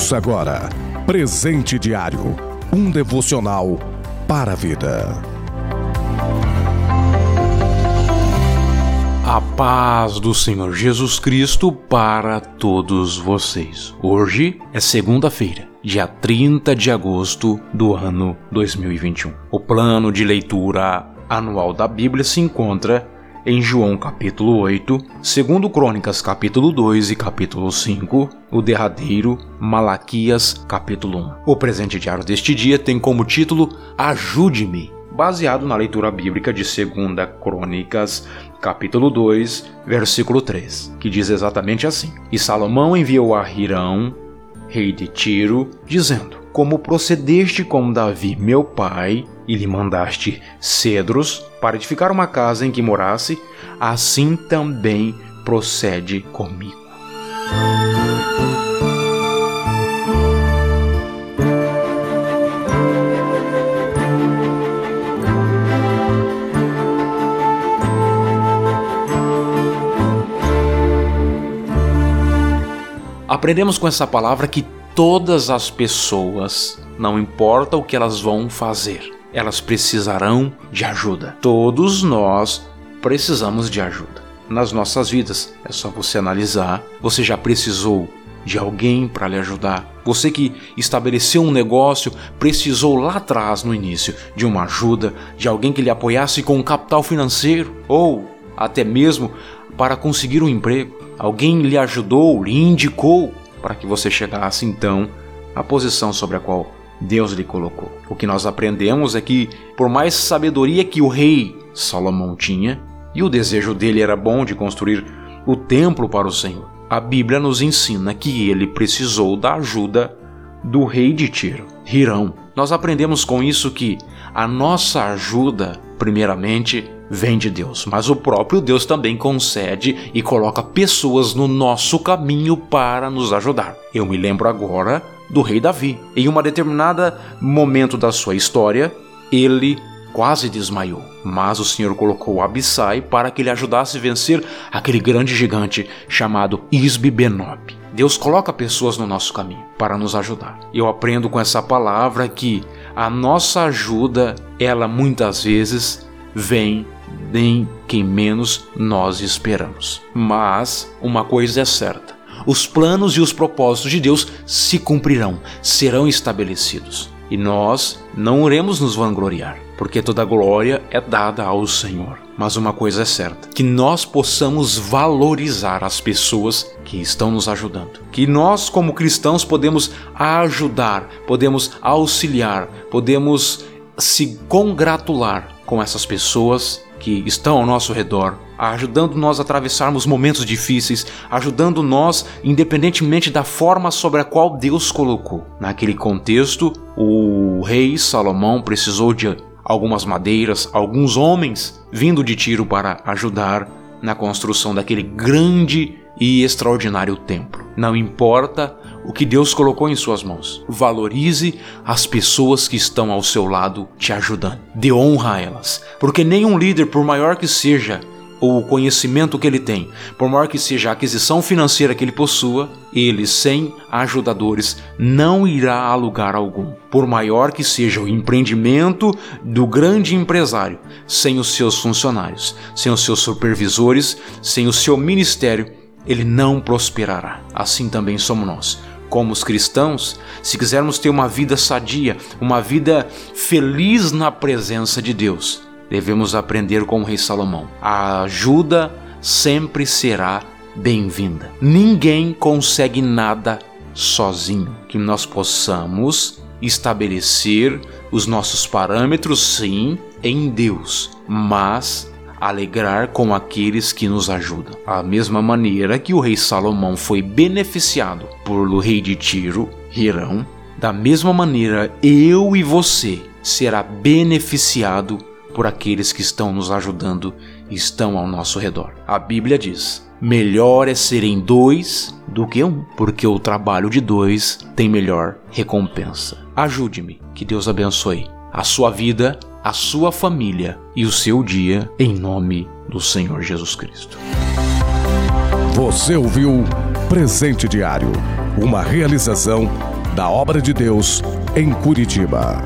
Ouça agora Presente Diário um devocional para a vida. A paz do Senhor Jesus Cristo para todos vocês. Hoje é segunda-feira, dia 30 de agosto do ano 2021. O plano de leitura anual da Bíblia se encontra em João capítulo 8, segundo Crônicas capítulo 2 e capítulo 5, o derradeiro Malaquias capítulo 1. O presente diário deste dia tem como título Ajude-me, baseado na leitura bíblica de 2 Crônicas capítulo 2, versículo 3, que diz exatamente assim: E Salomão enviou a Hirão, rei de Tiro, dizendo: Como procedeste com Davi, meu pai, e lhe mandaste cedros para edificar uma casa em que morasse, assim também procede comigo. Aprendemos com essa palavra que todas as pessoas, não importa o que elas vão fazer, elas precisarão de ajuda. Todos nós precisamos de ajuda nas nossas vidas. É só você analisar. Você já precisou de alguém para lhe ajudar? Você que estabeleceu um negócio precisou lá atrás, no início, de uma ajuda, de alguém que lhe apoiasse com um capital financeiro ou até mesmo para conseguir um emprego. Alguém lhe ajudou, lhe indicou para que você chegasse então à posição sobre a qual Deus lhe colocou. O que nós aprendemos é que, por mais sabedoria que o rei Salomão tinha, e o desejo dele era bom de construir o templo para o Senhor, a Bíblia nos ensina que ele precisou da ajuda do rei de Tiro, Hirão. Nós aprendemos com isso que a nossa ajuda, primeiramente, vem de Deus, mas o próprio Deus também concede e coloca pessoas no nosso caminho para nos ajudar. Eu me lembro agora do rei Davi. Em uma determinada momento da sua história, ele quase desmaiou, mas o Senhor colocou Abissai para que ele ajudasse a vencer aquele grande gigante chamado Isbi-Benob. Deus coloca pessoas no nosso caminho para nos ajudar. Eu aprendo com essa palavra que a nossa ajuda, ela muitas vezes vem em quem menos nós esperamos. Mas uma coisa é certa: os planos e os propósitos de Deus se cumprirão, serão estabelecidos. E nós não iremos nos vangloriar, porque toda glória é dada ao Senhor. Mas uma coisa é certa: que nós possamos valorizar as pessoas que estão nos ajudando. Que nós, como cristãos, podemos ajudar, podemos auxiliar, podemos se congratular com essas pessoas que estão ao nosso redor, ajudando nós a atravessarmos momentos difíceis, ajudando nós independentemente da forma sobre a qual Deus colocou. Naquele contexto, o rei Salomão precisou de algumas madeiras, alguns homens vindo de Tiro para ajudar na construção daquele grande e extraordinário templo. Não importa o que Deus colocou em suas mãos. Valorize as pessoas que estão ao seu lado te ajudando. Dê honra a elas, porque nenhum líder, por maior que seja o conhecimento que ele tem, por maior que seja a aquisição financeira que ele possua, ele sem ajudadores não irá a lugar algum. Por maior que seja o empreendimento do grande empresário, sem os seus funcionários, sem os seus supervisores, sem o seu ministério, ele não prosperará. Assim também somos nós como os cristãos, se quisermos ter uma vida sadia, uma vida feliz na presença de Deus, devemos aprender com o rei Salomão. A ajuda sempre será bem-vinda. Ninguém consegue nada sozinho. Que nós possamos estabelecer os nossos parâmetros, sim, em Deus, mas alegrar com aqueles que nos ajudam. A mesma maneira que o rei Salomão foi beneficiado por o rei de Tiro, Hirão, da mesma maneira eu e você será beneficiado por aqueles que estão nos ajudando e estão ao nosso redor. A Bíblia diz: melhor é serem dois do que um, porque o trabalho de dois tem melhor recompensa. Ajude-me, que Deus abençoe a sua vida a sua família e o seu dia, em nome do Senhor Jesus Cristo. Você ouviu Presente Diário, uma realização da obra de Deus em Curitiba.